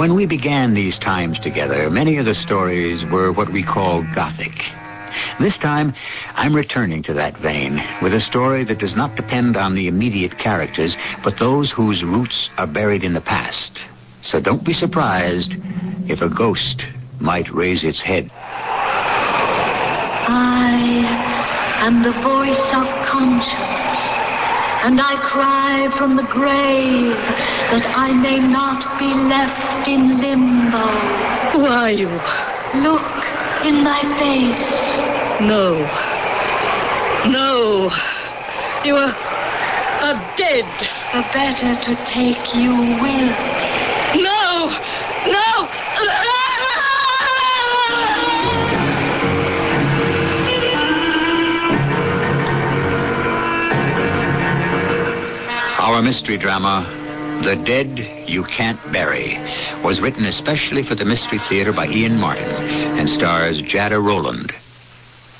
When we began these times together, many of the stories were what we call Gothic. This time, I'm returning to that vein with a story that does not depend on the immediate characters, but those whose roots are buried in the past. So don't be surprised if a ghost might raise its head. I am the voice of conscience, and I cry from the grave that I may not be left in limbo. Who are you? Look in my face. No. No. You are, are dead. The better to take you with. No! Our mystery drama, The Dead You Can't Bury, was written especially for the Mystery Theater by Ian Martin and stars Jada Rowland.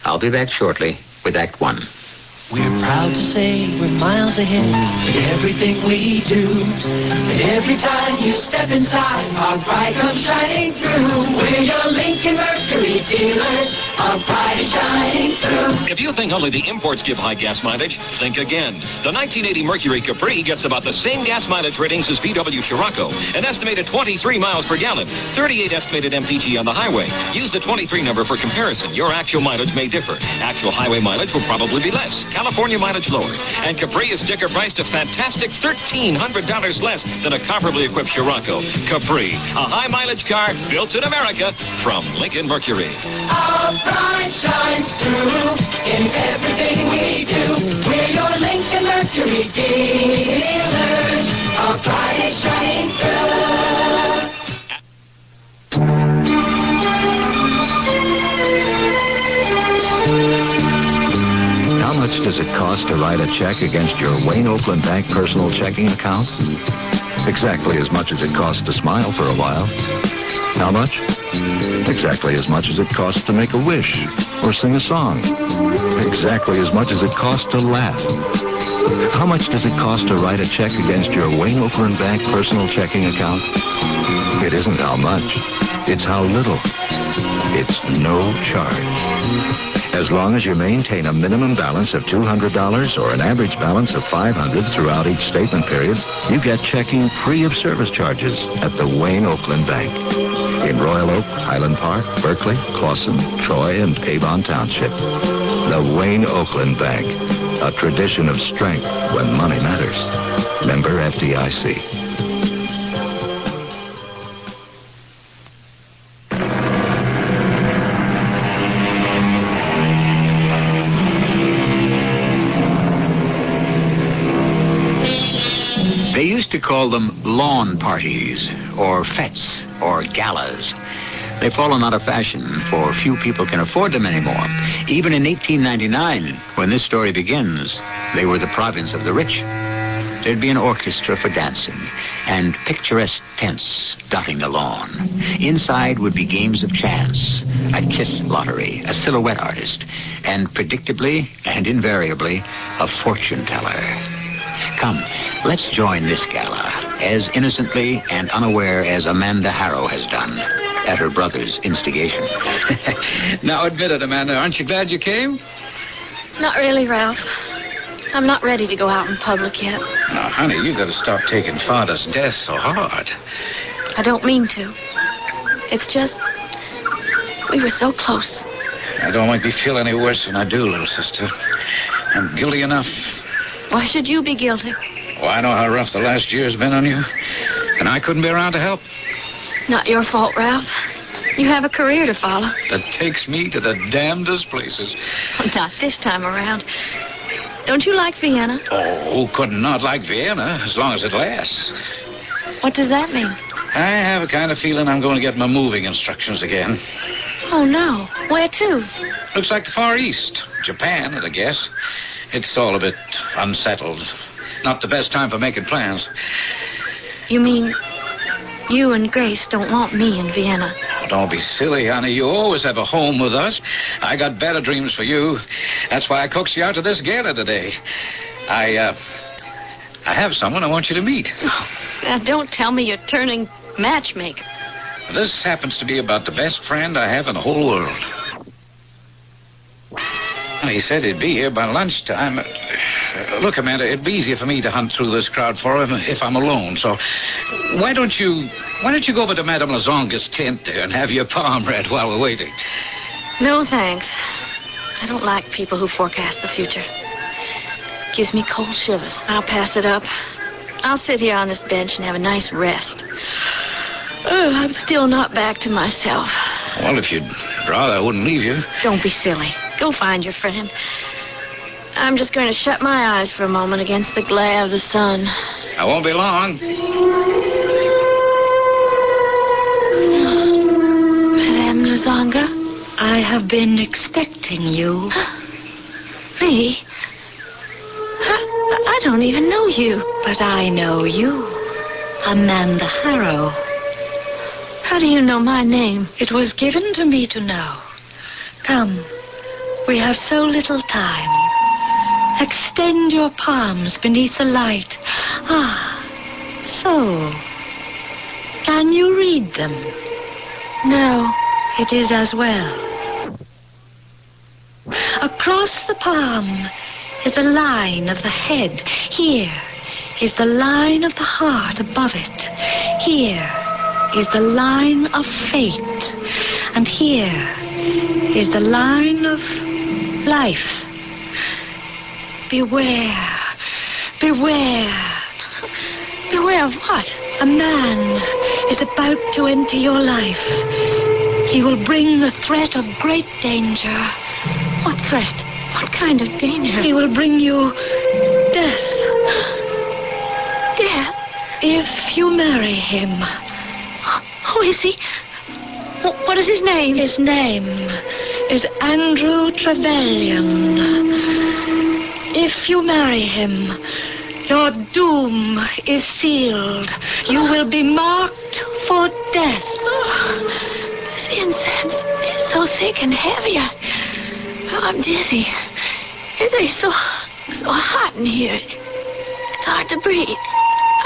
I'll be back shortly with Act One. We're proud to say we're miles ahead in everything we do. And every time you step inside, our pride comes shining through. We're your Lincoln Mercury dealers, our pride is shining through. If you think only the imports give high gas mileage, think again. The 1980 Mercury Capri gets about the same gas mileage ratings as VW Scirocco, an estimated 23 miles per gallon, 38 estimated MPG on the highway. Use the 23 number for comparison. Your actual mileage may differ. Actual highway mileage will probably be less. California mileage lower. And Capri is sticker priced a fantastic $1,300 less than a comparably equipped Scirocco. Capri, a high mileage car built in America from Lincoln Mercury. Our through in everything we do. We're your Lincoln Mercury dealers. Our pride is shining through. How much does it cost to write a check against your Wayne Oakland Bank personal checking account? Exactly as much as it costs to smile for a while. How much? Exactly as much as it costs to make a wish or sing a song. Exactly as much as it costs to laugh. How much does it cost to write a check against your Wayne Oakland Bank personal checking account? It isn't how much. It's how little. It's no charge. As long as you maintain a minimum balance of $200 or an average balance of 500 throughout each statement period, you get checking free of service charges at the Wayne Oakland Bank. In Royal Oak, Highland Park, Berkley, Clawson, Troy, and Avon Township. The Wayne Oakland Bank, a tradition of strength when money matters. Member FDIC. To call them lawn parties, or fetes, or galas. They've fallen out of fashion, for few people can afford them anymore. Even in 1899, when this story begins, they were the province of the rich. There'd be an orchestra for dancing, and picturesque tents dotting the lawn. Inside would be games of chance, a kiss lottery, a silhouette artist, and predictably and invariably, a fortune teller. Come, let's join this gala, as innocently and unaware as Amanda Harrow has done, at her brother's instigation. now admit it, Amanda. Aren't you glad you came? Not really, Ralph. I'm not ready to go out in public yet. Now, honey, you gotta stop taking Father's death so hard. I don't mean to. It's just. We were so close. I don't make me feel any worse than I do, little sister. I'm guilty enough. Why should you be guilty? Oh, I know how rough the last year's been on you. And I couldn't be around to help. Not your fault, Ralph. You have a career to follow. That takes me to the damnedest places. Not this time around. Don't you like Vienna? Oh, who could not like Vienna as long as it lasts? What does that mean? I have a kind of feeling I'm going to get my moving instructions again. Oh, no. Where to? Looks like the Far East. Japan, I guess. It's all a bit unsettled. Not the best time for making plans. You mean you and Grace don't want me in Vienna? Oh, don't be silly, honey. You always have a home with us. I got better dreams for you. That's why I coaxed you out to this gala today. I, uh, I have someone I want you to meet. Now, don't tell me you're turning matchmaker. This happens to be about the best friend I have in the whole world. He said he'd be here by lunchtime. Uh, look, Amanda, it'd be easier for me to hunt through this crowd for him if I'm alone. So, why don't you, why don't you go over to Madame Lazonga's tent there and have your palm read while we're waiting? No, thanks. I don't like people who forecast the future. Gives me cold shivers. I'll pass it up. I'll sit here on this bench and have a nice rest. Oh, I'm still not back to myself. Well, if you'd rather, I wouldn't leave you. Don't be silly. Go find your friend. I'm just going to shut my eyes for a moment against the glare of the sun. I won't be long. Madame Lazonga? I have been expecting you. Me? I, I don't even know you. But I know you. Amanda Harrow. How do you know my name? It was given to me to know. Come. We have so little time. Extend your palms beneath the light. Ah, so. Can you read them? No. It is as well. Across the palm is the line of the head. Here is the line of the heart above it. Here is the line of fate. And here is the line of life. Beware. Beware. Beware of what? A man is about to enter your life. He will bring the threat of great danger. What threat? What kind of danger? He will bring you death. Death? If you marry him. Who is he? What is his name? His name is Andrew Trevelyan. If you marry him, your doom is sealed. You will be marked for death. This incense is so thick and heavy. I, I'm dizzy. It is so so hot in here. It's hard to breathe.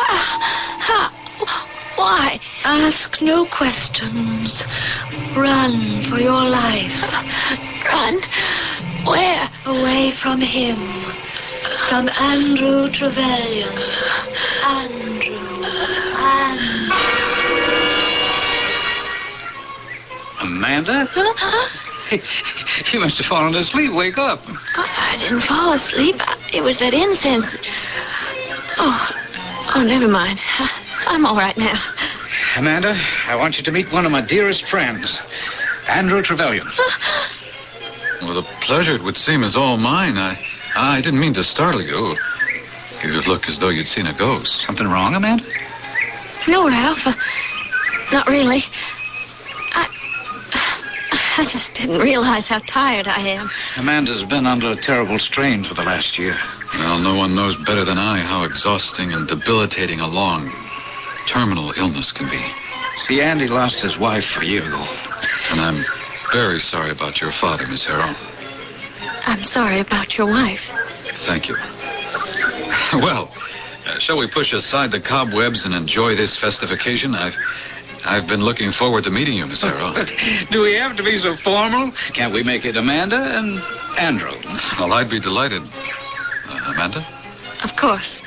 Ah, ah, why? Ask no questions. Run for your life. Run? Where? Away from him. From Andrew Trevelyan. Andrew. Andrew. Amanda? You must have fallen asleep. Wake up. I didn't fall asleep. It was that incense. Oh, oh, never mind. I'm all right now. Amanda, I want you to meet one of my dearest friends, Andrew Trevelyan. Well, the pleasure, it would seem, is all mine. I, I didn't mean to startle you. You look as though you'd seen a ghost. Something wrong, Amanda? No, Ralph. Uh, not really. I, I just didn't realize how tired I am. Amanda's been under a terrible strain for the last year. Well, no one knows better than I how exhausting and debilitating a long, terminal illness can be. See, Andy lost his wife a year ago. And I'm very sorry about your father, Miss Harrow. I'm sorry about your wife. Thank you. Well, uh, shall we push aside the cobwebs and enjoy this festive occasion? I've, I've been looking forward to meeting you, Miss Harrow. Do we have to be so formal? Can't we make it Amanda and Andrew? Well, I'd be delighted. Uh, Amanda? Of course.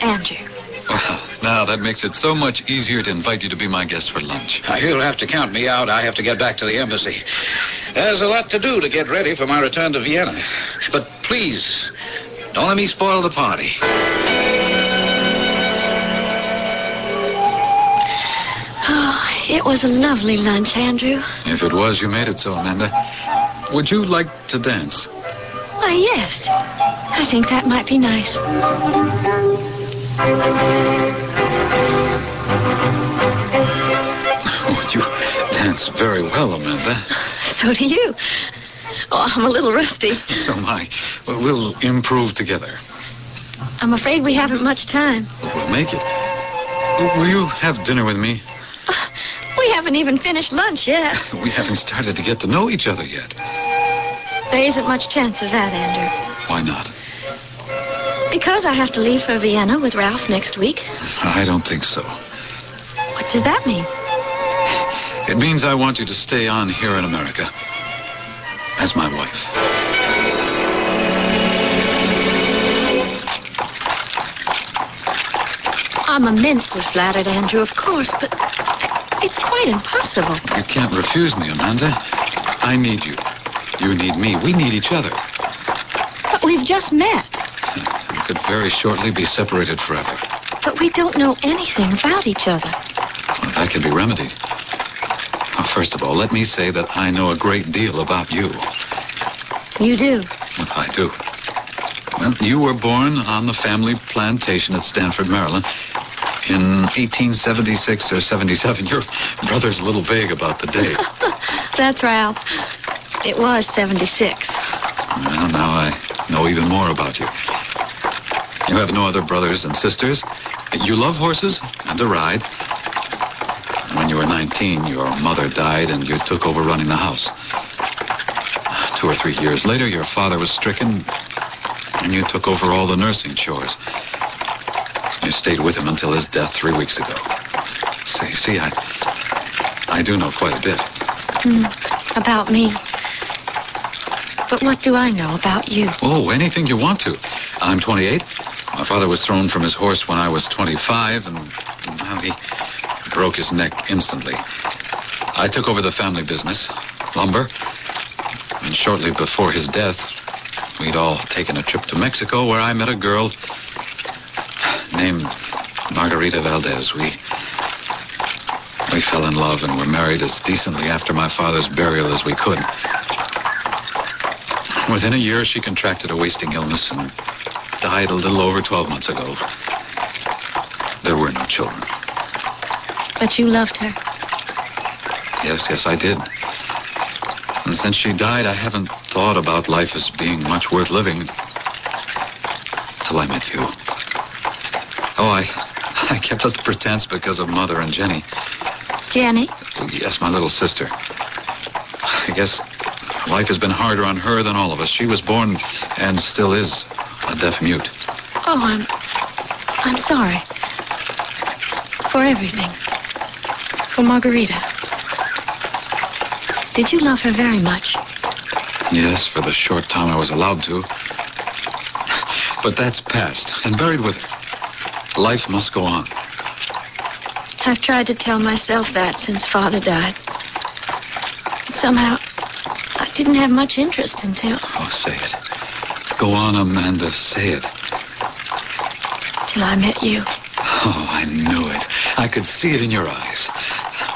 Andrew. Well, now that makes it so much easier to invite you to be my guest for lunch. Now, you'll have to count me out. I have to get back to the embassy. There's a lot to do to get ready for my return to Vienna. But please, don't let me spoil the party. Oh, it was a lovely lunch, Andrew. If it was, you made it so, Amanda. Would you like to dance? Why, yes. I think that might be nice. Would you dance very well, Amanda. So do you. Oh, I'm a little rusty. So am I. Well, we'll improve together. I'm afraid we haven't much time. We'll make it. Will you have dinner with me? Oh, we haven't even finished lunch yet. We haven't started to get to know each other yet. There isn't much chance of that, Andrew. Why not? Because I have to leave for Vienna with Ralph next week. I don't think so. What does that mean? It means I want you to stay on here in America as my wife. I'm immensely flattered, Andrew, of course, but it's quite impossible. You can't refuse me, Amanda. I need you. You need me. We need each other. We've just met. We could very shortly be separated forever. But we don't know anything about each other. Well, that can be remedied. Well, first of all, let me say that I know a great deal about you. You do. I do. Well, you were born on the family plantation at Stanford, Maryland, in 1876 or 77. Your brother's a little vague about the date. That's Ralph. It was 76. Well, now I know even more about you. You have no other brothers and sisters. You love horses and to ride. When you were 19, your mother died and you took over running the house. Two or three years later, your father was stricken and you took over all the nursing chores. You stayed with him until his death three weeks ago. See, see, I, I do know quite a bit. Hmm. About me. But what do I know about you? Oh, anything you want to. I'm 28. My father was thrown from his horse when I was 25, and well, he broke his neck instantly. I took over the family business, lumber, and shortly before his death, we'd all taken a trip to Mexico where I met a girl named Margarita Valdez. We we fell in love and were married as decently after my father's burial as we could. Within a year, she contracted a wasting illness and died a little over 12 months ago. There were no children. But you loved her. Yes, yes, I did. And since she died, I haven't thought about life as being much worth living till I met you. Oh, I, I kept up the pretense because of Mother and Jenny. Jenny? Yes, my little sister. I guess life has been harder on her than all of us. She was born and still is a deaf mute. Oh, I'm. I'm sorry. For everything. For Margarita. Did you love her very much? Yes, for the short time I was allowed to. But that's past and buried with her. Life must go on. I've tried to tell myself that since Father died. But somehow, didn't have much interest until. Oh, say it. Go on, Amanda, say it. till I met you. Oh, I knew it. I could see it in your eyes.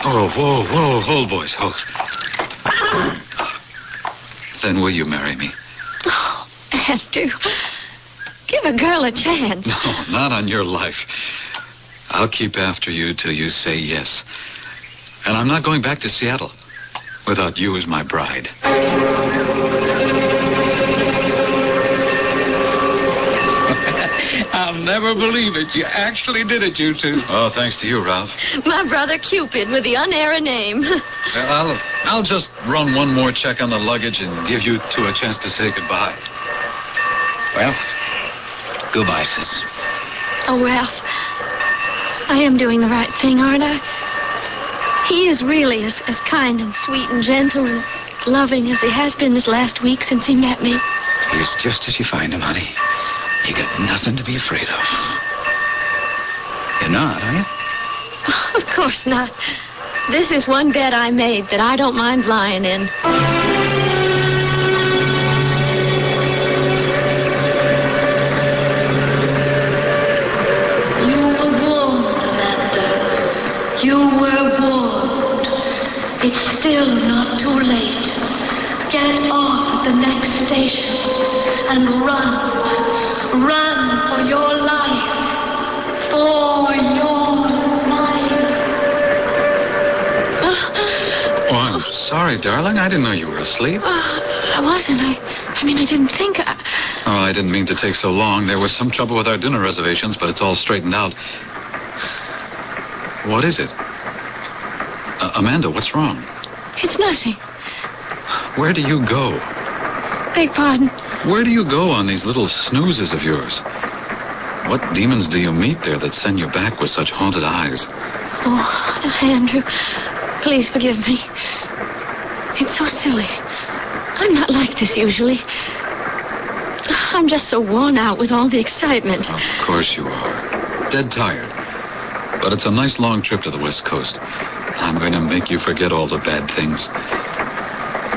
Oh, whoa, whoa, hold, boys, hold. Then will you marry me? Oh, Andrew. Give a girl a chance. No, not on your life. I'll keep after you till you say yes. And I'm not going back to Seattle without you as my bride. I'll never believe it. You actually did it, you two. Oh, thanks to you, Ralph. My brother Cupid with the unerring name. Well, I'll, I'll just run one more check on the luggage and give you two a chance to say goodbye. Well, goodbye, sis. Oh, Ralph. I am doing the right thing, aren't I? He is really as, as kind and sweet and gentle and loving as he has been this last week since he met me. He's just as you find him, honey. You got nothing to be afraid of. You're not, are you? Of course not. This is one bed I made that I don't mind lying in. Sorry, darling. I didn't know you were asleep. Uh, I wasn't. I, I mean, I didn't think. I... Oh, I didn't mean to take so long. There was some trouble with our dinner reservations, but it's all straightened out. What is it? Uh, Amanda, what's wrong? It's nothing. Where do you go? Beg pardon. Where do you go on these little snoozes of yours? What demons do you meet there that send you back with such haunted eyes? Oh, Andrew, please forgive me. It's so silly. I'm not like this usually. I'm just so worn out with all the excitement. Of course you are. Dead tired. But it's a nice long trip to the West Coast. I'm going to make you forget all the bad things.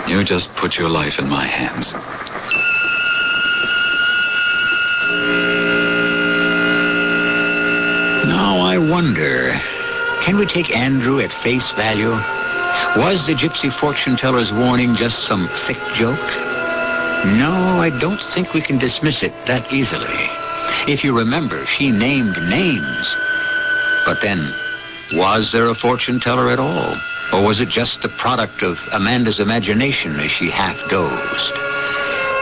You just put your life in my hands. Now I wonder, can we take Andrew at face value? Was the gypsy fortune teller's warning just some sick joke? No, I don't think we can dismiss it that easily. If you remember, she named names. But then, was there a fortune teller at all? Or was it just the product of Amanda's imagination as she half dozed?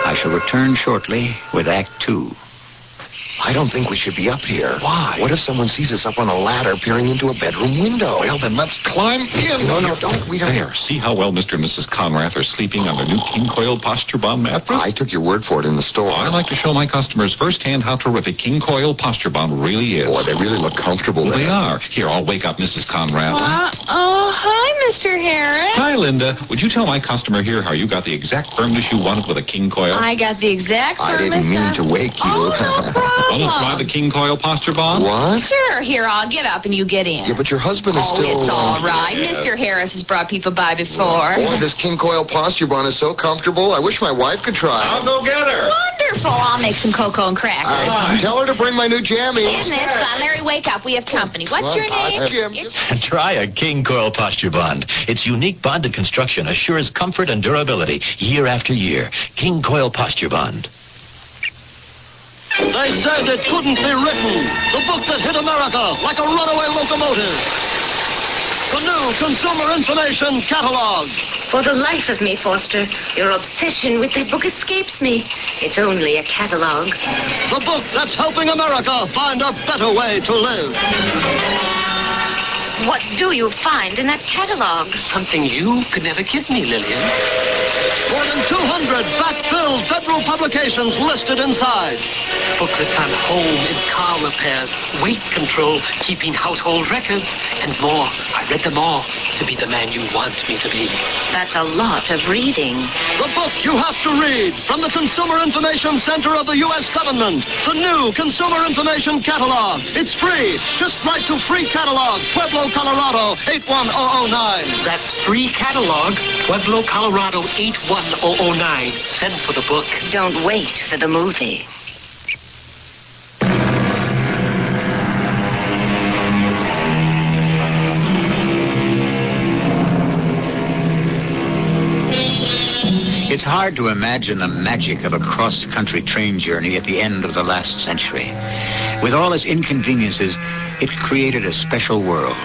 I shall return shortly with Act Two. I don't think we should be up here. Why? What if someone sees us up on a ladder peering into a bedroom window? Well, then let's climb in. No, no, don't. We don't. There, see how well Mr. and Mrs. Conrath are sleeping on their new king coil posture bond mattress? I took your word for it in the store. I like to show my customers firsthand how terrific king coil posture bond really is. Boy, they really look comfortable Well, there. they are. Here, I'll wake up Mrs. Conrath. Uh, oh, hi, Mr. Harris. Hi, Linda. Would you tell my customer here how you got the exact firmness you wanted with a king coil? I got the exact firmness. I didn't mean to wake you. Oh, Want to try the king coil posture bond? What? Sure, here, I'll get up and you get in. Yeah, but your husband is oh, still. it's all right. right. Mr. Harris has brought people by before. Boy, this king coil posture bond is so comfortable. I wish my wife could try. I'll go get her. Wonderful. I'll make some cocoa and crackers. Uh, tell her to bring my new jammies. Isn't it fun? Larry, wake up. We have company. What's Well, your I- name? Jim. It's- Try a King Coil Posture Bond. Its unique bonded construction assures comfort and durability year after year. King Coil Posture Bond. They said it couldn't be written. The book that hit America like a runaway locomotive. The new Consumer Information Catalog. For the life of me, Foster, your obsession with that book escapes me. It's only a catalog. The book that's helping America find a better way to live. What do you find in that catalog? Something you could never give me, Lillian. More than 200 fact-filled federal publications listed inside. Booklets on home and car repairs, weight control, keeping household records, and more. I read them all to be the man you want me to be. That's a lot of reading. The book you have to read from the Consumer Information Center of the U.S. government. The new Consumer Information Catalog. It's free. Just write to Free Catalog, Pueblo, Colorado, 81009. That's free catalog, Pueblo, Colorado 81009. Send for the book. Don't wait for the movie. It's hard to imagine the magic of a cross-country train journey at the end of the last century. With all its inconveniences, it created a special world.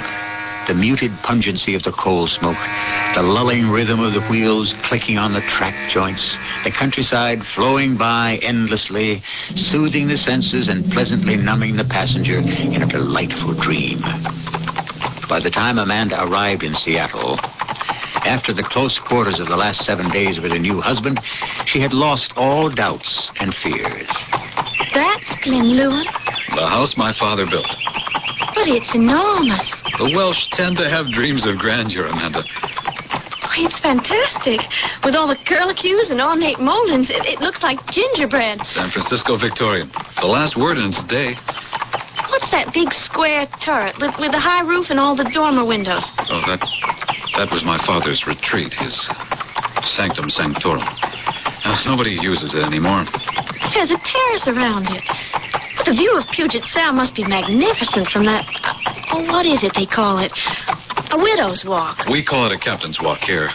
The muted pungency of the coal smoke, the lulling rhythm of the wheels clicking on the track joints, the countryside flowing by endlessly, soothing the senses and pleasantly numbing the passenger in a delightful dream. By the time Amanda arrived in Seattle, after the close quarters of the last seven days with her new husband, she had lost all doubts and fears. That's Glenlewin. The house my father built. But it's enormous. The Welsh tend to have dreams of grandeur, Amanda. Oh, it's fantastic. With all the curlicues and ornate moldings, it, it looks like gingerbread. San Francisco Victorian. The last word in its day. What's that big square turret with, with the high roof and all the dormer windows? Oh, that that was my father's retreat, his sanctum sanctorum. Uh, nobody uses it anymore. It has a terrace around it. The view of Puget Sound must be magnificent from that. Oh, what is it they call it? A widow's walk. We call it a captain's walk here.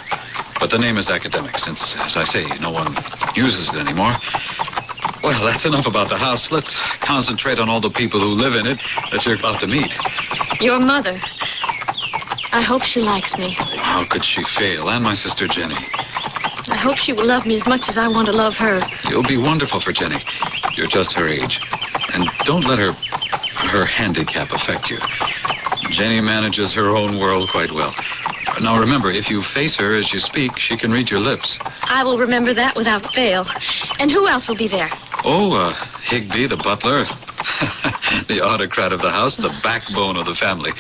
But the name is academic, since, as I say, no one uses it anymore. Well, that's enough about the house. Let's concentrate on all the people who live in it that you're about to meet. Your mother. I hope she likes me. How could she fail? And my sister Jenny. I hope she will love me as much as I want to love her. You'll be wonderful for Jenny. You're just her age. And don't let her her handicap affect you. Jenny manages her own world quite well. Now remember, if you face her as you speak, she can read your lips. I will remember that without fail. And who else will be there? Oh, uh, Higby, the butler, the autocrat of the house, the backbone of the family.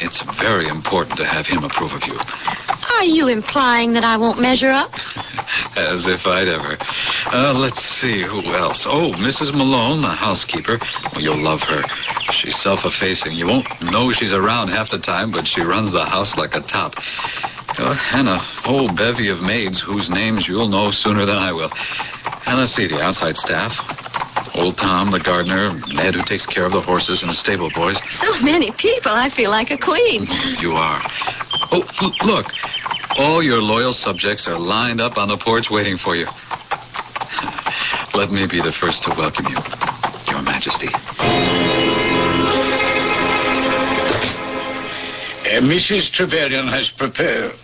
It's very important to have him approve of you. Are you implying that I won't measure up? As if I'd ever. Uh, let's see, who else? Oh, Mrs. Malone, the housekeeper. Well, you'll love her. She's self-effacing. You won't know she's around half the time, but she runs the house like a top. Uh, and a whole bevy of maids whose names you'll know sooner than I will. And let's see, the outside staff. Old Tom, the gardener, Ned, who takes care of the horses, and the stable boys. So many people, I feel like a queen. You are. Oh, look. All your loyal subjects are lined up on the porch waiting for you. Let me be the first to welcome you, Your Majesty. Uh, Mrs. Trevelyan has prepared.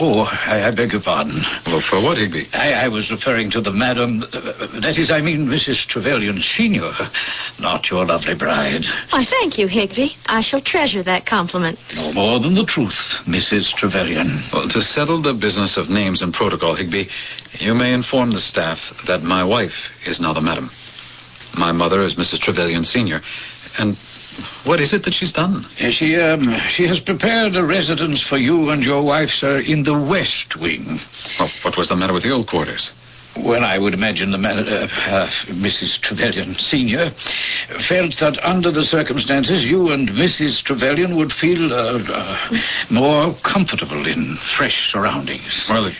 Oh, I, I beg your pardon. Well, for what, Higby? I, I was referring to the madam. Uh, that is, I mean, Mrs. Trevelyan Senior, not your lovely bride. Why, thank you, Higby. I shall treasure that compliment. No more than the truth, Mrs. Trevelyan. Well, to settle the business of names and protocol, Higby, you may inform the staff that my wife is now the madam. My mother is Mrs. Trevelyan Senior, and what is it that she's done? She, um, she has prepared a residence for you and your wife, sir, in the West Wing. Oh, what was the matter with the old quarters? Well, I would imagine the man, uh, uh, Mrs. Trevelyan Senior felt that under the circumstances, you and Mrs. Trevelyan would feel uh, uh, more comfortable in fresh surroundings. Well, it,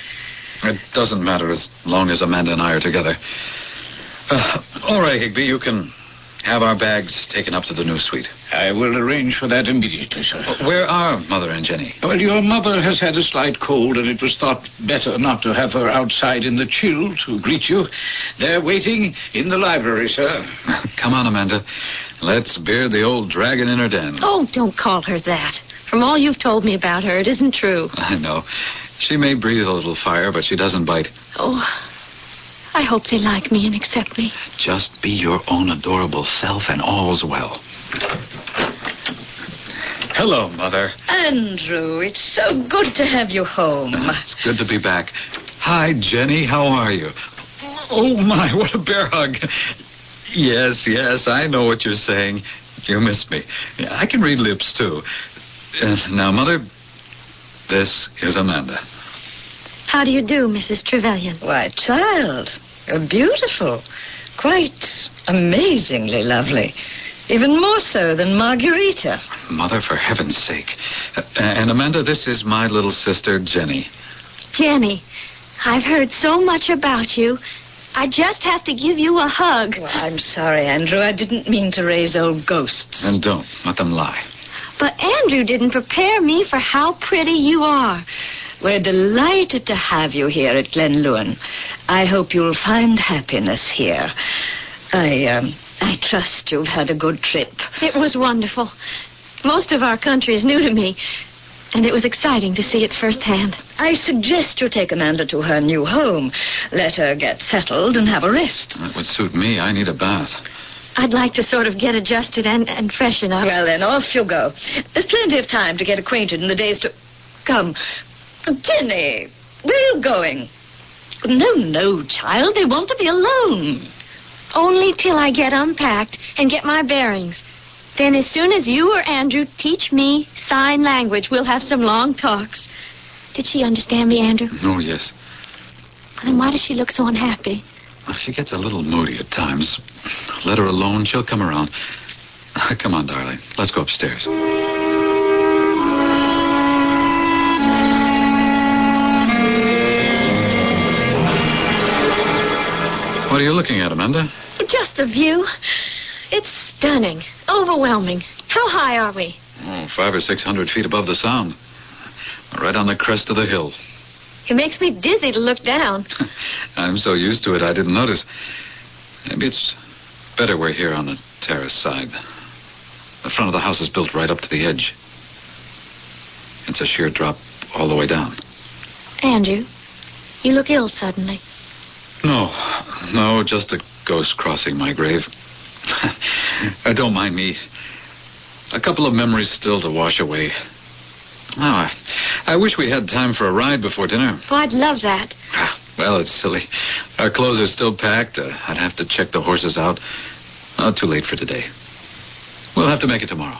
it doesn't matter as long as Amanda and I are together. Uh, all right, Higby, you can have our bags taken up to the new suite. I will arrange for that immediately, sir. Where are Mother and Jenny? Well, your mother has had a slight cold, and it was thought better not to have her outside in the chill to greet you. They're waiting in the library, sir. Come on, Amanda. Let's beard the old dragon in her den. Oh, don't call her that. From all you've told me about her, it isn't true. I know. She may breathe a little fire, but she doesn't bite. Oh, I hope they like me and accept me. Just be your own adorable self, and all's well. Hello, Mother. Andrew, it's so good to have you home. It's good to be back. Hi, Jenny. How are you? Oh, my, what a bear hug. Yes, yes, I know what you're saying. You miss me. I can read lips, too. Uh, now, Mother, this is Amanda. How do you do, Mrs. Trevelyan? Why, child, you're beautiful. Quite amazingly lovely. Even more so than Margarita. Mother, for heaven's sake. Uh, and, Amanda, this is my little sister, Jenny. Jenny, I've heard so much about you. I just have to give you a hug. Well, I'm sorry, Andrew. I didn't mean to raise old ghosts. And don't let them lie. But Andrew didn't prepare me for how pretty you are. We're delighted to have you here at Glenlewin. I hope you'll find happiness here. I, um, I trust you've had a good trip. It was wonderful. Most of our country is new to me, and it was exciting to see it firsthand. I suggest you take Amanda to her new home. Let her get settled and have a rest. That would suit me. I need a bath. I'd like to sort of get adjusted and, and freshen up. Well, then, off you go. There's plenty of time to get acquainted in the days to come. Uh, Jenny, where are you going? No, no, child. They want to be alone. Only till I get unpacked and get my bearings. Then, as soon as you or Andrew teach me sign language, we'll have some long talks. Did she understand me, Andrew? Oh, yes. Then why does she look so unhappy? Well, she gets a little moody at times. Let her alone. She'll come around. Come on, darling. Let's go upstairs. What are you looking at, Amanda? Just the view. It's stunning, overwhelming. How high are we? Oh, five or six hundred feet above the sound. Right on the crest of the hill. It makes me dizzy to look down. I'm so used to it, I didn't notice. Maybe it's better we're here on the terrace side. The front of the house is built right up to the edge. It's a sheer drop all the way down. Andrew, you look ill suddenly. No, no, just a ghost crossing my grave. Uh, Don't mind me. A couple of memories still to wash away. Oh, I, I wish we had time for a ride before dinner. Oh, I'd love that. Well, it's silly. Our clothes are still packed. Uh, I'd have to check the horses out. Not too late for today. We'll have to make it tomorrow.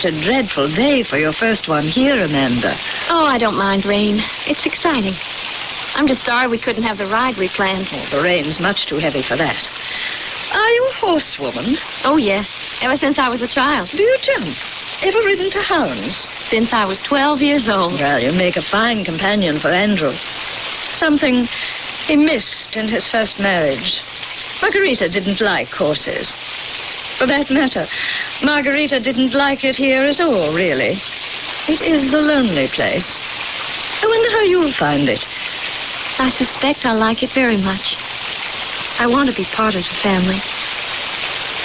Such a dreadful day for your first one here, Amanda. Oh, I don't mind rain. It's exciting. I'm just sorry we couldn't have the ride we planned. Oh, the rain's much too heavy for that. Are you a horsewoman? Oh, yes. Ever since I was a child. Do you jump? Ever ridden to hounds? Since I was 12 years old. Well, you make a fine companion for Andrew. Something he missed in his first marriage. Margarita didn't like horses. For that matter, Margarita didn't like it here at all, really. It is a lonely place. I wonder how you'll find it. I suspect I'll like it very much. I want to be part of the family.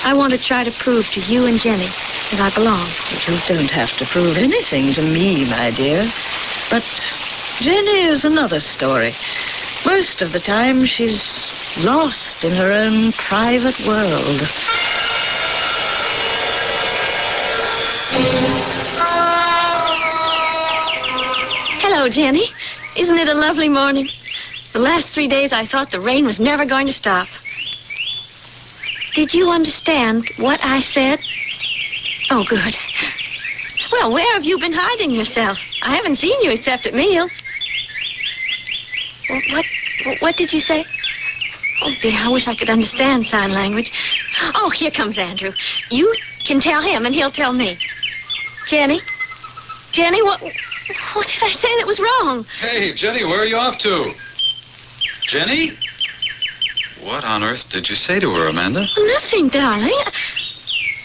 I want to try to prove to you and Jenny that I belong. You don't have to prove anything to me, my dear. But Jenny is another story. Most of the time, she's lost in her own private world. Hello, Jenny. Isn't it a lovely morning? The last three days I thought the rain was never going to stop. Did you understand what I said? Oh, good. Well, where have you been hiding yourself? I haven't seen you except at meals. What, what did you say? Oh, dear, I wish I could understand sign language. Oh, here comes Andrew. You can tell him, and he'll tell me. Jenny? Jenny, what, what did I say that was wrong? Hey, Jenny, where are you off to? Jenny? What on earth did you say to her, Amanda? Nothing, darling.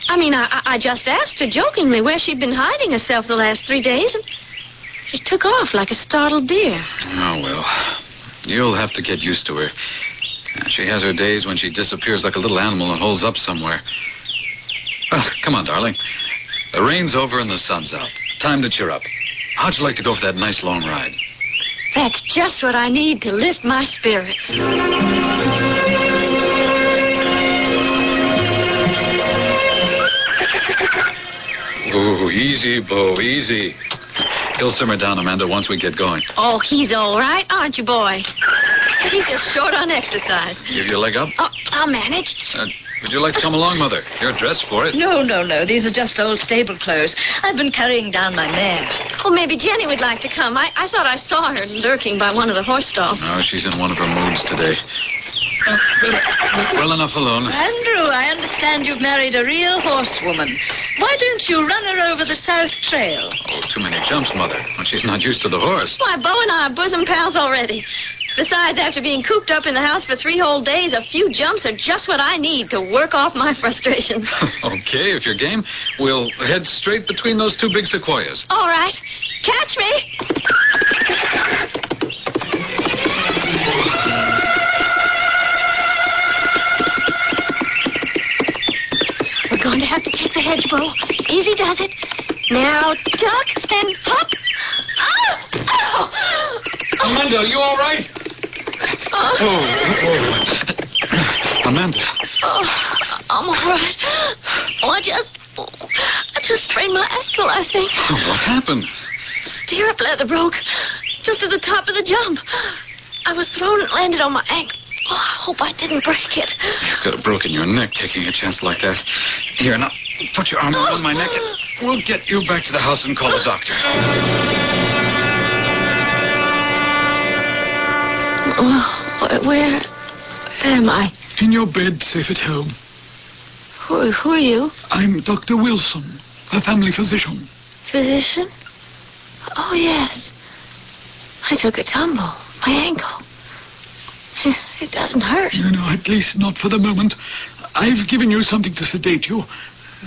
I mean, I, I- I just asked her jokingly where she'd been hiding herself the last three days, and she took off like a startled deer. Oh, well. You'll have to get used to her. She has her days when she disappears like a little animal and holds up somewhere. Well, come on, darling. The rain's over and the sun's out. Time to cheer up. How'd you like to go for that nice long ride? That's just what I need to lift my spirits. Ooh, easy, Bo, easy. He'll simmer down, Amanda, once we get going. Oh, he's all right, aren't you, boy? He's just short on exercise. Give your leg up? Oh, I'll manage. Uh, would you like to come along, Mother? You're dressed for it. No, no, no. These are just old stable clothes. I've been carrying down my mare. Well, maybe Jenny would like to come. I, I thought I saw her lurking by one of the horse stalls. No, she's in one of her moods today. Well enough alone. Andrew, I understand you've married a real horsewoman. Why don't you run her over the South Trail? Oh, too many jumps, Mother. When she's not used to the horse. Why, Bo and I are bosom pals already. Besides, after being cooped up in the house for three whole days, a few jumps are just what I need to work off my frustration. okay, if you're game, we'll head straight between those two big sequoias. All right. Catch me. Have to take the hedge, Bo. Easy does it. Now, duck and hop. Ah! Ow! Amanda, are you all right? Oh. Oh, Amanda. Oh, I'm all right. Oh, I just, I just sprained my ankle, I think. Oh, what happened? Stirrup leather broke just at the top of the jump. I was thrown and landed on my ankle. Oh, I hope I didn't break it. You could have broken your neck taking a chance like that. Here, now, put your arm around my neck and we'll get you back to the house and call the doctor. Oh, where am I? In your bed, safe at home. Who, who are you? I'm Dr. Wilson, a family physician. Physician? Oh, yes. I took a tumble. My ankle. It doesn't hurt. You know, at least not for the moment. I've given you something to sedate you,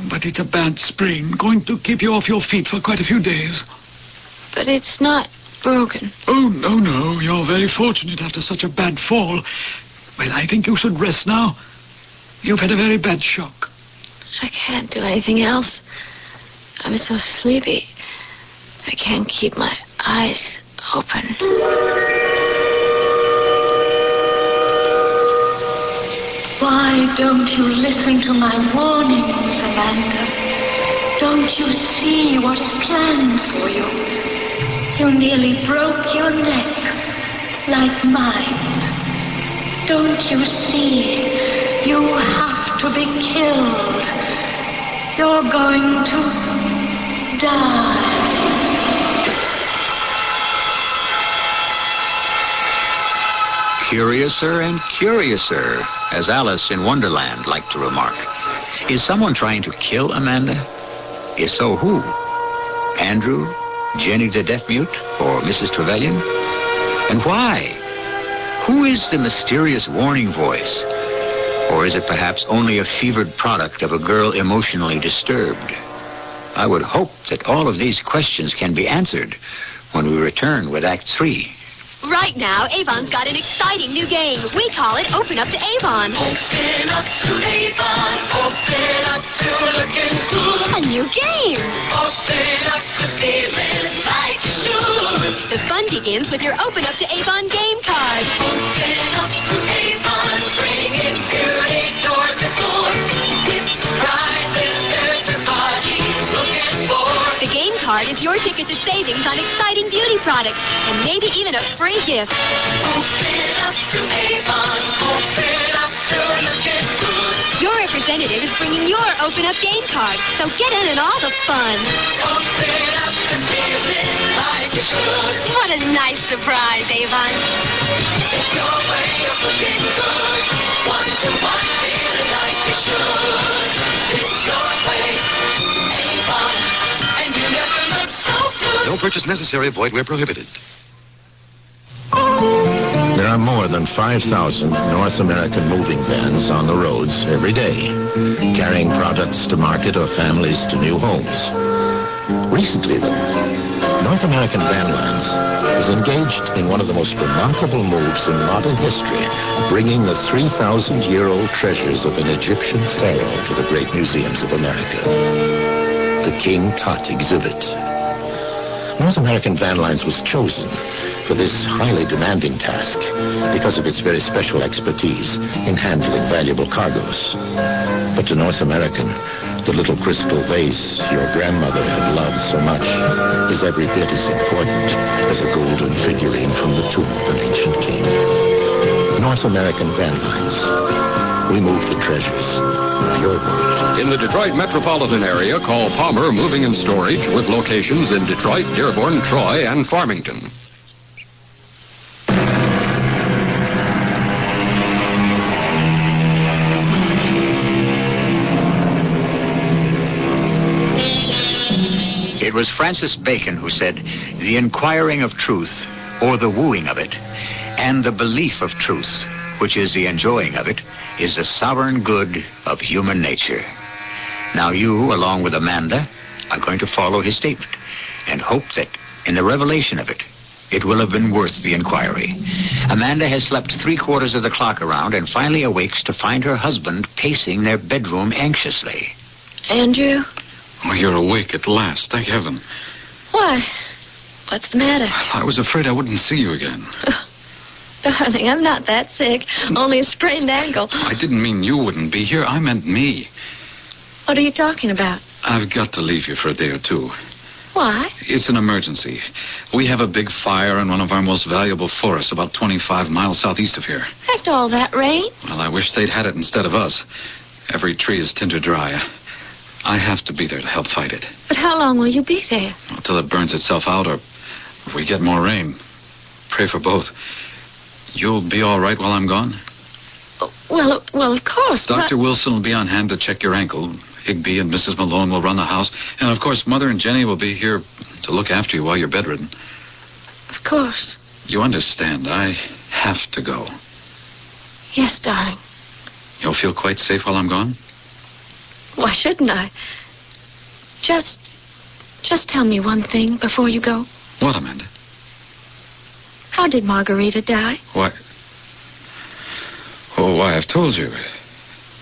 but it's a bad sprain, going to keep you off your feet for quite a few days. But it's not broken. Oh, no, no. You're very fortunate after such a bad fall. Well, I think you should rest now. You've had a very bad shock. I can't do anything else. I'm so sleepy. I can't keep my eyes open. Why don't you listen to my warnings, Amanda? Don't you see what is planned for you? You nearly broke your neck, like mine. Don't you see? You have to be killed. You're going to die. Curiouser and curiouser, as Alice in Wonderland liked to remark. Is someone trying to kill Amanda? If so, who? Andrew? Jenny the deaf mute? Or Mrs. Trevelyan? And why? Who is the mysterious warning voice? Or is it perhaps only a fevered product of a girl emotionally disturbed? I would hope that all of these questions can be answered when we return with Act Three. Right now, Avon's got an exciting new game. We call it Open Up to Avon. Open up to Avon. Open up to looking good. A new game. Open up to feeling like you. The fun begins with your Open Up to Avon game card. Open up to Avon. The game card is your ticket to savings on exciting beauty products and maybe even a free gift. Open up to Avon. Open up to looking good. Your representative is bringing your Open Up game card, so get in on all the fun. Open up to feeling like you should. What a nice surprise, Avon. It's your way of looking good. One to one, feeling like you should. It's your No purchase necessary. Void where prohibited. There are more than 5,000 North American moving vans on the roads every day, carrying products to market or families to new homes. Recently, though, North American Van Lines is engaged in one of the most remarkable moves in modern history, bringing the 3,000-year-old treasures of an Egyptian pharaoh to the great museums of America. The King Tut exhibit. North American Van Lines was chosen for this highly demanding task because of its very special expertise in handling valuable cargoes. But to North American, the little crystal vase your grandmother had loved so much is every bit as important as a golden figurine from the tomb of an ancient king. North American Van Lines. We move the treasures of your world. In the Detroit metropolitan area, call Palmer Moving and Storage with locations in Detroit, Dearborn, Troy, and Farmington. It was Francis Bacon who said, The inquiring of truth, or the wooing of it, and the belief of truth, which is the enjoying of it, is the sovereign good of human nature. Now you, along with Amanda, are going to follow his statement and hope that in the revelation of it, it will have been worth the inquiry. Amanda has slept three quarters of the clock around and finally awakes to find her husband pacing their bedroom anxiously. Andrew? Oh, you're awake at last. Thank heaven. Why? What's the matter? I was afraid I wouldn't see you again. Oh, Darling, I'm not that sick. Only a sprained ankle. I didn't mean you wouldn't be here. I meant me. What are you talking about? I've got to leave you for a day or two. Why? It's an emergency. We have a big fire in one of our most valuable forests about 25 miles southeast of here. After all that rain? Well, I wish they'd had it instead of us. Every tree is tinder dry. I have to be there to help fight it. But how long will you be there? Until it burns itself out or if we get more rain. Pray for both. You'll be all right while I'm gone? Well, well, of course. Dr. But... Wilson will be on hand to check your ankle. Higby and Mrs. Malone will run the house. And, of course, Mother and Jenny will be here to look after you while you're bedridden. Of course. You understand. I have to go. Yes, darling. You'll feel quite safe while I'm gone? Why shouldn't I? Just. Just tell me one thing before you go. What, Amanda? How did Margarita die? What? Oh, why, I've told you.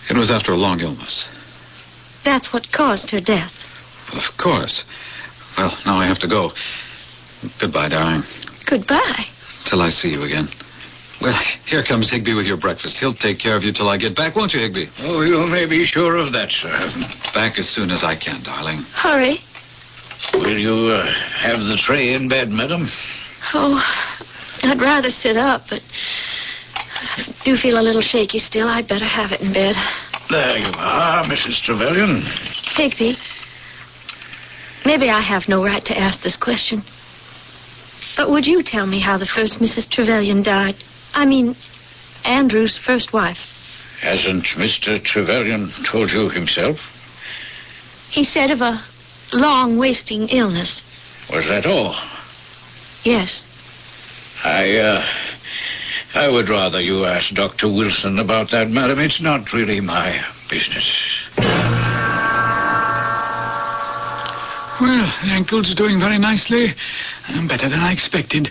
It was after a long illness. That's what caused her death. Of course. Well, now I have to go. Goodbye, darling. Goodbye. Till I see you again. Well, here comes Higby with your breakfast. He'll take care of you till I get back, won't you, Higby? Oh, you may be sure of that, sir. Back as soon as I can, darling. Hurry. Will you uh, have the tray in bed, madam? Oh, I'd rather sit up, but I do feel a little shaky still. I'd better have it in bed. There you are, Mrs. Trevelyan. Higby, maybe I have no right to ask this question. But would you tell me how the first Mrs. Trevelyan died? I mean, Andrew's first wife. Hasn't Mr. Trevelyan told you himself? He said of a long wasting illness. Was that all? Yes. I, uh, I would rather you ask Dr. Wilson about that, madam. It's not really my business. Well, the ankle's doing very nicely. Um, better than I expected.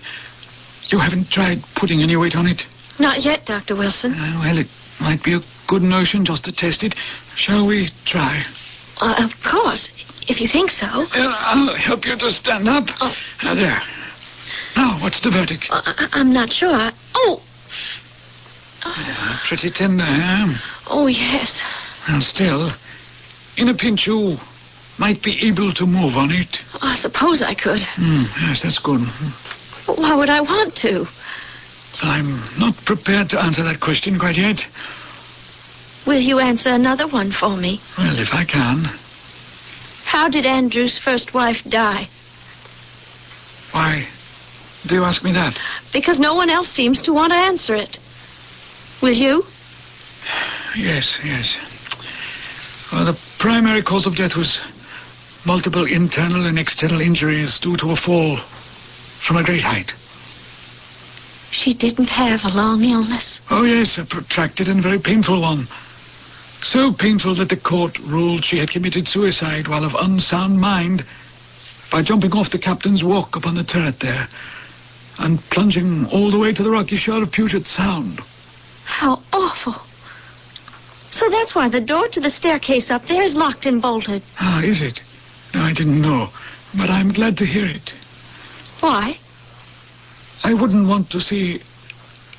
You haven't tried putting any weight on it? Not yet, Dr. Wilson. Uh, well, it might be a good notion just to test it. Shall we try? Uh, of course, if you think so. Uh, I'll help you to stand up. Oh. Uh, there. Now, what's the verdict? Uh, I- I'm not sure. I- Oh, Uh, pretty tender, eh? oh, yes. Well, still, in a pinch, you might be able to move on it. I suppose I could. Hmm, yes, that's good. But why would I want to? I'm not prepared to answer that question quite yet. Will you answer another one for me? Well, if I can. How did Andrew's first wife die? Why do you ask me that? Because no one else seems to want to answer it. Will you? Yes, yes. Well, the primary cause of death was multiple internal and external injuries due to a fall from a great height. She didn't have a long illness. Oh, yes, a protracted and very painful one. So painful that the court ruled she had committed suicide while of unsound mind by jumping off the captain's walk upon the turret there and plunging all the way to the rocky shore of Puget Sound. How awful. So that's why the door to the staircase up there is locked and bolted. Ah, is it? No, I didn't know, but I'm glad to hear it. Why? I wouldn't want to see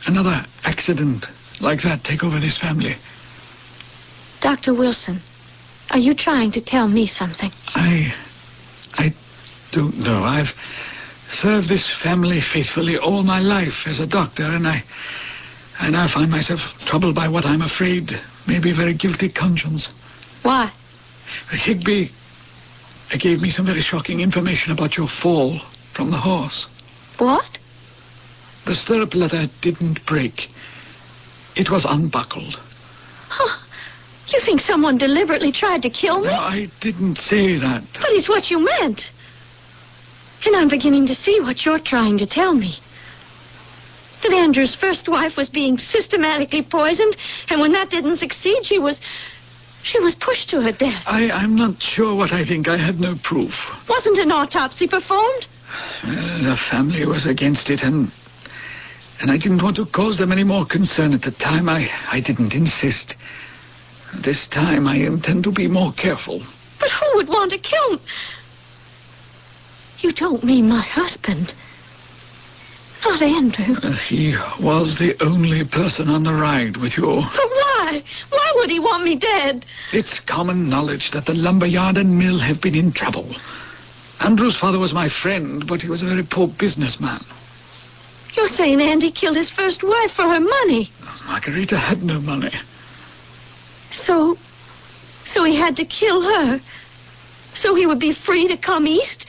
another accident like that take over this family. Dr. Wilson, are you trying to tell me something? I. I don't know. I've served this family faithfully all my life as a doctor, and I. I now find myself troubled by what I'm afraid may be a very guilty conscience. Why? Higby gave me some very shocking information about your fall from the horse. What? The stirrup leather didn't break. It was unbuckled. Huh. You think someone deliberately tried to kill me? No, I didn't say that. But it's what you meant. And I'm beginning to see what you're trying to tell me. That Andrew's first wife was being systematically poisoned, and when that didn't succeed, she was. she was pushed to her death. I, I'm not sure what I think. I had no proof. Wasn't an autopsy performed? Uh, the family was against it, and and I didn't want to cause them any more concern at the time. I, I didn't insist. This time I intend to be more careful. But who would want to kill? You don't mean my husband. Not Andrew. Uh, he was the only person on the ride with you. But why? Why would he want me dead? It's common knowledge that the lumber yard and mill have been in trouble. Andrew's father was my friend, but he was a very poor businessman. You're saying Andy killed his first wife for her money. Margarita had no money. So. So he had to kill her. So he would be free to come east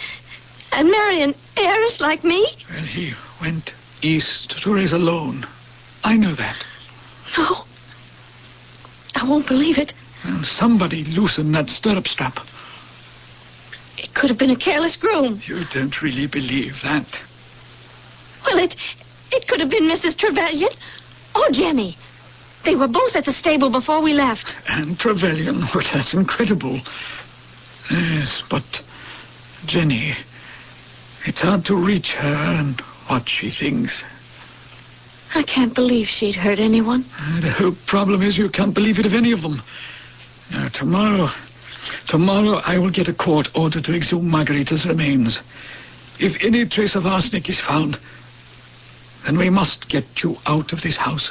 and marry an heiress like me? Well, he went east to raise a loan. I know that. No. I won't believe it. Well, somebody loosened that stirrup strap. It could have been a careless groom. You don't really believe that. Well, it it could have been Mrs. Trevelyan or Jenny. They were both at the stable before we left. And Trevelyan, well, that's incredible. Yes, but Jenny, it's hard to reach her and what she thinks. I can't believe she'd hurt anyone. The whole problem is you can't believe it of any of them. Now, tomorrow, tomorrow I will get a court order to exhume Margarita's remains. If any trace of arsenic is found, then we must get you out of this house.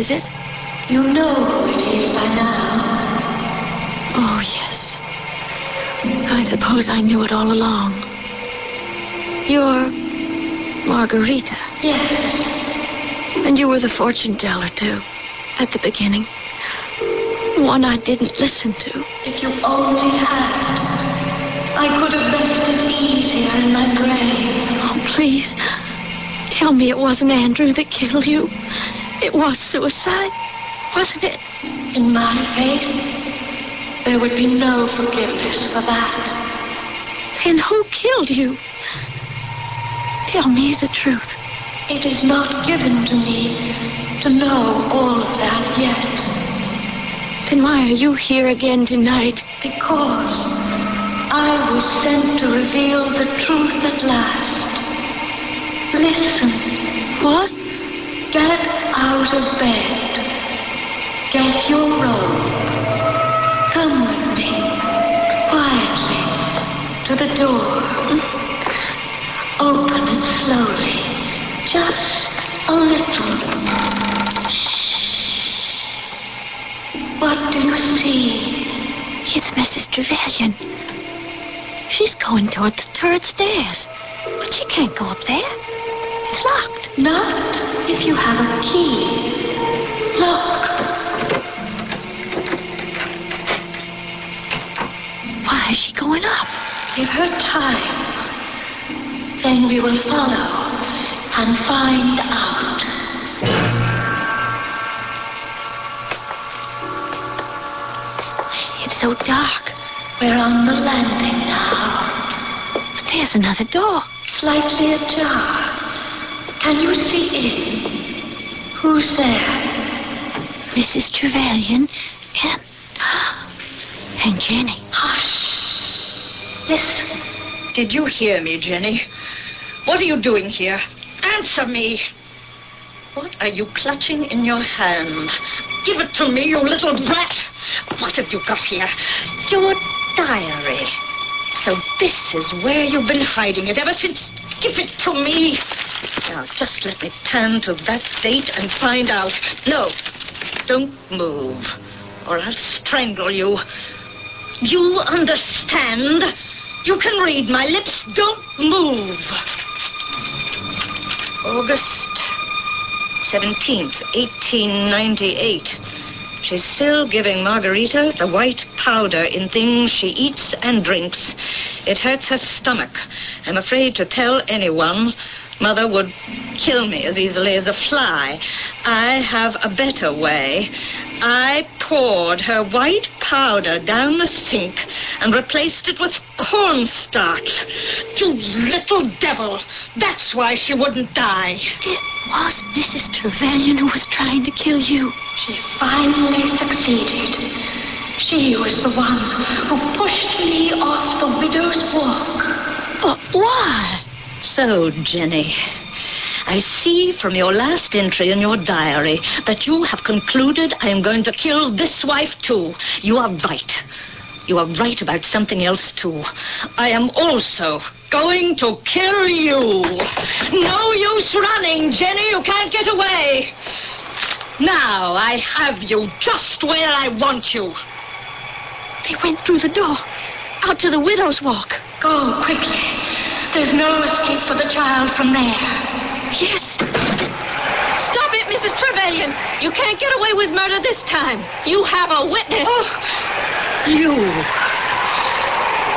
Is it? You know who it is by now. Oh, yes. I suppose I knew it all along. You're Margarita. Yes. And you were the fortune teller, too, at the beginning. One I didn't listen to. If you only had. I could have rested easier in my grave. Oh, please. Tell me it wasn't Andrew that killed you. It was suicide, wasn't it? In my faith, there would be no forgiveness for that. Then who killed you? Tell me the truth. It is not given to me to know all of that yet. Then why are you here again tonight? Because I was sent to reveal the truth at last. Listen. What? Get of bed. Get your robe. Come with me, quietly, to the door. Open it slowly, just a little. Shh. What do you see? It's Mrs. Trevelyan. She's going toward the turret stairs. But she can't go up there. It's locked. Not if you have a key. Look. Why is she going up? Give her time. Then we will follow and find out. It's so dark. We're on the landing now. But there's another door. Slightly ajar. Can you see in? Who's there? Mrs. Trevelyan and. and Jenny. Hush. Listen. Did you hear me, Jenny? What are you doing here? Answer me. What are you clutching in your hand? Give it to me, you little brat. What have you got here? Your diary. So this is where you've been hiding it ever since. Give it to me. Now, just let me turn to that date and find out. No, don't move, or I'll strangle you. You understand? You can read my lips. Don't move. August 17th, 1898. She's still giving Margarita the white powder in things she eats and drinks. It hurts her stomach. I'm afraid to tell anyone. Mother would kill me as easily as a fly. I have a better way. I poured her white powder down the sink and replaced it with cornstarch. You little devil! That's why she wouldn't die. It was Mrs. Trevelyan who was trying to kill you. She finally succeeded. She was the one who pushed me off the widow's walk. But why? So, Jenny, I see from your last entry in your diary that you have concluded I am going to kill this wife, too. You are right. You are right about something else, too. I am also going to kill you. No use running, Jenny. You can't get away. Now I have you just where I want you. They went through the door, out to the widow's walk. Go quickly. There's no escape for the child from there. Yes. Stop it, Mrs. Trevelyan. You can't get away with murder this time. You have a witness. Oh, you.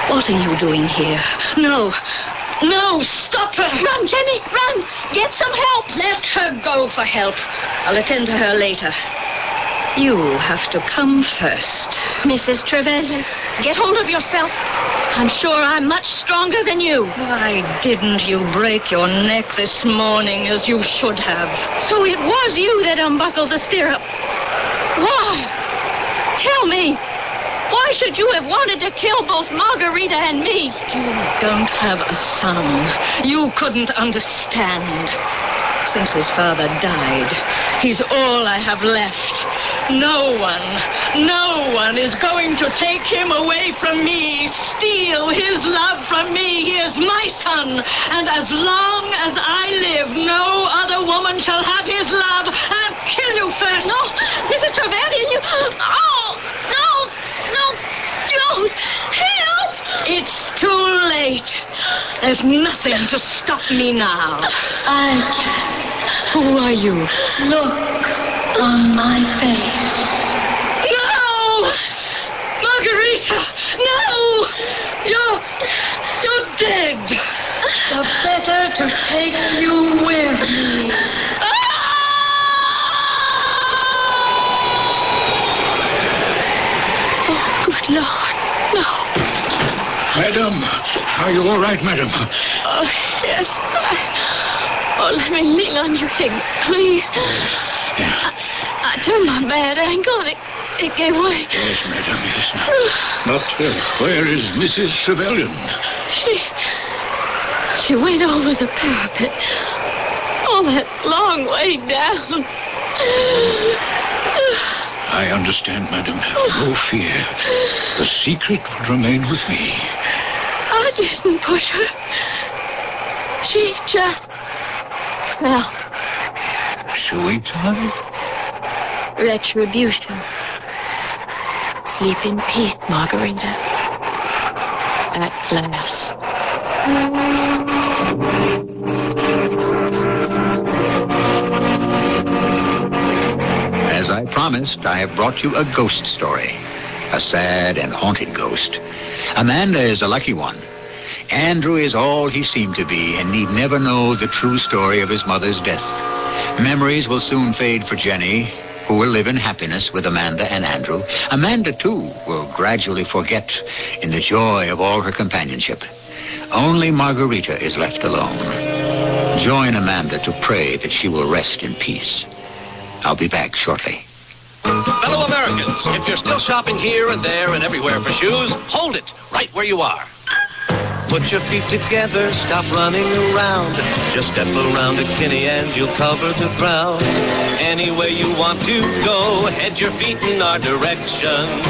What are you doing here? No. No, stop her. Run, Jenny, run. Get some help. Let her go for help. I'll attend to her later. You have to come first. Mrs. Trevelyan, get hold of yourself. I'm sure I'm much stronger than you. Why didn't you break your neck this morning as you should have? So it was you that unbuckled the stirrup. Why? Tell me, why should you have wanted to kill both Margarita and me? You don't have a son. You couldn't understand. Since his father died, he's all I have left. No one, no one is going to take him away from me, steal his love from me. He is my son, and as long as I live, no other woman shall have his love. I'll kill you first. No, Mrs. Trevelyan, you. Oh, no, no, don't. Help! It's too late. There's nothing to stop me now. I. Who are you? Look on my face. No! Margarita! No! You're. You're dead. The better to take you with me. Ah! Oh, good Lord. Madam, are you all right, madam? Oh, yes. Oh, let me lean on your hip, please. I, I turned my bad ankle and it, it gave way. Yes, madam, yes. But uh, where is Mrs. Trevelyan? She. She went over the parapet. All that long way down. I understand, madam. No fear. The secret will remain with me. I didn't push her. She just fell. Sweetheart? Retribution. Sleep in peace, Margarita. At last. As I promised, I have brought you a ghost story. A sad and haunted ghost. Amanda is a lucky one. Andrew is all he seemed to be and need never know the true story of his mother's death. Memories will soon fade for Jenny, who will live in happiness with Amanda and Andrew. Amanda, too, will gradually forget in the joy of all her companionship. Only Margarita is left alone. Join Amanda to pray that she will rest in peace. I'll be back shortly. Fellow Americans, if you're still shopping here and there and everywhere for shoes, hold it right where you are. Put your feet together, stop running around. Just step around to Kinney and you'll cover the ground. Any way you want to go, head your feet in our direction.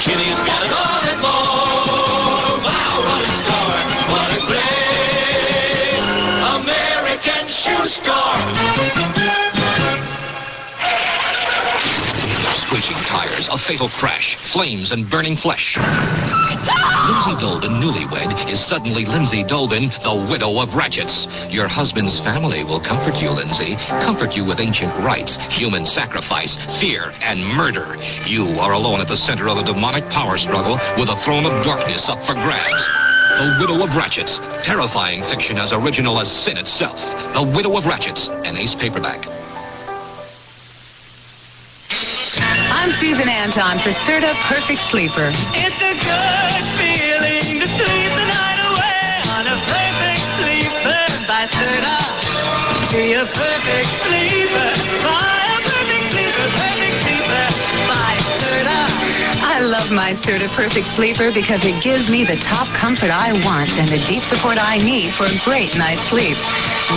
Kinney's got it all and more. Wow, what a store! What a great American shoe store! Screeching tires, a fatal crash, flames and burning flesh. Lindsay Dolben, newlywed, is suddenly Lindsay Dolben, the widow of Ratchets. Your husband's family will comfort you, Lindsay. Comfort you with ancient rites, human sacrifice, fear, and murder. You are alone at the center of a demonic power struggle with a throne of darkness up for grabs. The Widow of Ratchets. Terrifying fiction as original as sin itself. The Widow of Ratchets, an ace paperback. I'm Susan Anton for Serta Perfect Sleeper. It's a good feeling to sleep the night away on a perfect sleeper by Serta. Be a perfect sleeper by a perfect sleeper, perfect sleeper by Serta. I love my Serta Perfect Sleeper because it gives me the top comfort I want and the deep support I need for a great night's sleep.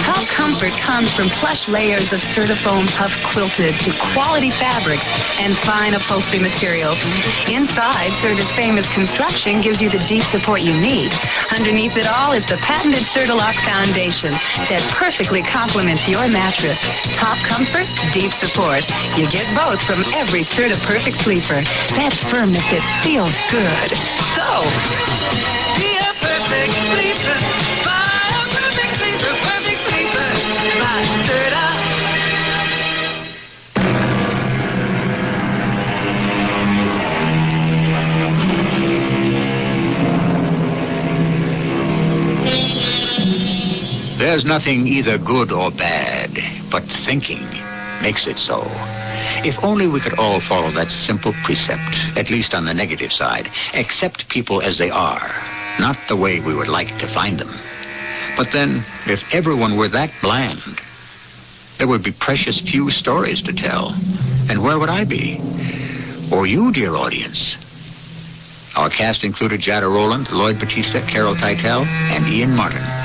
Top comfort comes from plush layers of Certifoam puff quilted to quality fabrics and fine upholstery materials. Inside, Serta's famous construction gives you the deep support you need. Underneath it all is the patented Certalock foundation that perfectly complements your mattress. Top comfort, deep support. You get both from every Certa Perfect Sleeper. That's firmness that feels good. So, There's nothing either good or bad, but thinking makes it so. If only we could all follow that simple precept, at least on the negative side. Accept people as they are, not the way we would like to find them. But then, if everyone were that bland, there would be precious few stories to tell. And where would I be? or you, dear audience. Our cast included Jada Rowland, Lloyd Battista, Carol Teitel, and Ian Martin.